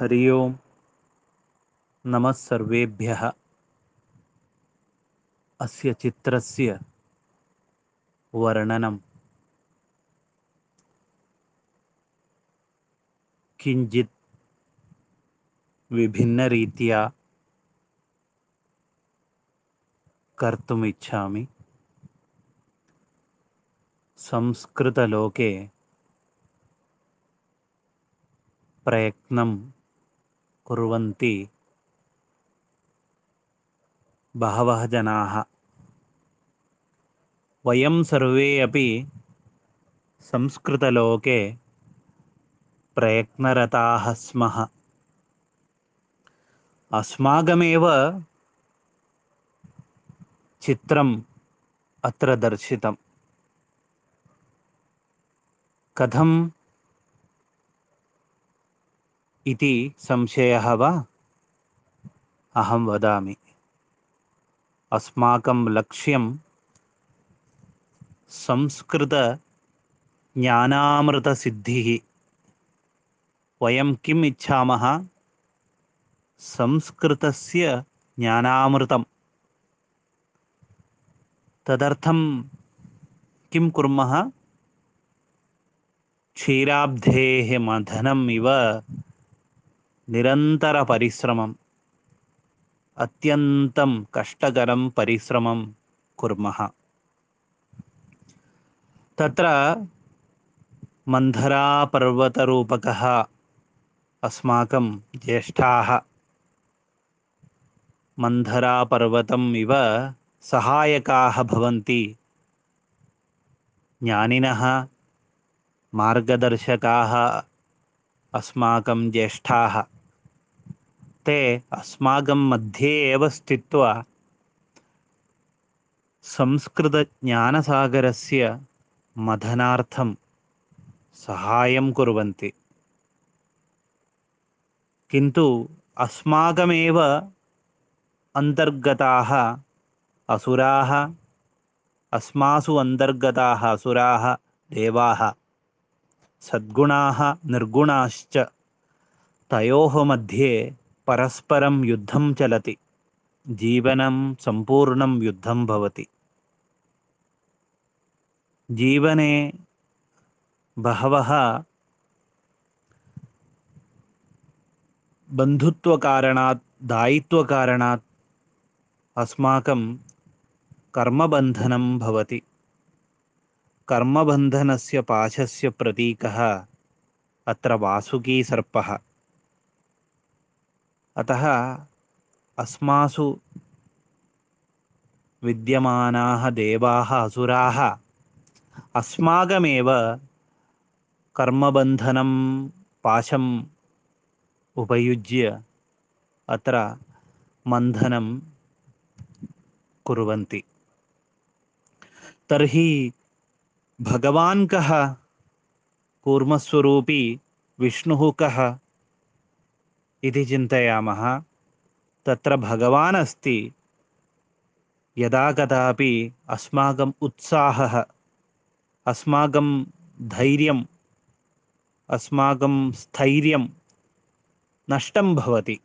हरि ओम्। नमः सर्वेभ्यः। अस्य चित्रस्य वर्णनं। किञ्चित् विभिन्नरीत्या कर्तुम् इच्छामि संस्कृतलोके प्रयत्नं कुर्वन्ति। बहवः जनाः। वयं सर्वे अपि संस्कृतलोके प्रयत्नरताः स्मः। अस्माकमेव चित्रम् अत्र दर्शितं कथम् इति संशयः वा? अहं वदामि। अस्माकं लक्ष्यं संस्कृतज्ञानामृतसिद्धिः। वयं किम् इच्छामः? संस्कृतस्य ज्ञानामृतं तदर्थं किं कुर्मः? क्षीराब्धेः मथनम् इव निरन्तरपरिश्रमम् अत्यन्तं कष्टकरं परिश्रमं कुर्मः तत्र मन्धरापर्वतरूपकः अस्माकं ज्येष्ठाः मन्धरापर्वतम् इव सहायकाः भवन्ति ज्ञानिनः मार्गदर्शकाः अस्माकं ज्येष्ठाः ते अस्माकं मध्ये एव स्थित्वा संस्कृतज्ञानसागरस्य मथनार्थं सहायं कुर्वन्ति। किन्तु अस्माकमेव अन्तर्गताः असुराः अस्मासु अन्तर्गताः असुराः देवाः सद्गुणाः निर्गुणाश्च तयोः मध्ये परस्परं युद्धं चलति, जीवनं सम्पूर्णं युद्धं भवति। जीवने बहवः बन्धुत्वकारणात्, दायित्वकारणात् अस्माकं कर्मबन्धनं भवति। कर्मबन्धनस्य पाशस्य प्रतीकः अत्र वासुकीसर्पः। अतः अस्मासु विद्यमानाः देवाः असुराः अस्माकमेव कर्मबन्धनं पाशम् उपयुज्य अत्र मन्थनं कुर्वन्ति। तर्हि भगवान् कः? कूर्मस्वरूपी विष्णुः कः इति चिन्तयामः। तत्र भगवान् अस्ति। यदा कदापि अस्माकम् उत्साहः, अस्माकं धैर्यम्, अस्माकं स्थैर्यं नष्टं भवति।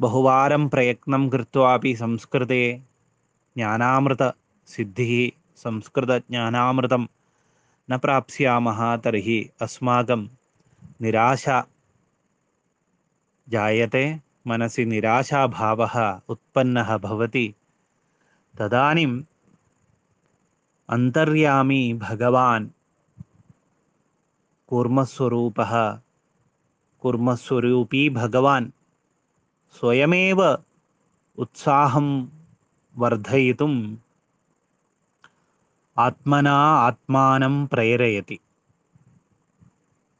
बहुवारं प्रयत्नं कृत्वापि संस्कृते ज्ञानामृतसिद्धिः, संस्कृतज्ञानामृतं न प्राप्स्यामः तर्हि अस्माकं निराशा जायते मनसि निराशाभावः उत्पन्नः भवति। तदानीम् अन्तर्यामी भगवान् कूर्मस्वरूपः कूर्मस्वरूपी भगवान् स्वयमेव उत्साहं वर्धयितुम् आत्मना आत्मानं प्रेरयति।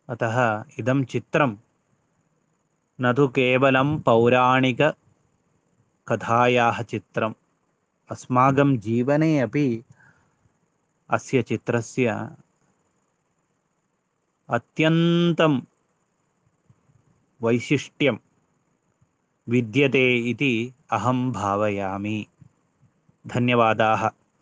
अतः इदं चित्रं न तु केवलं पौराणिककथायाः चित्रम्। अस्माकं जीवने अपि अस्य चित्रस्य अत्यन्तं वैशिष्ट्यं विद्यते इति अहं भावयामि। धन्यवादाः।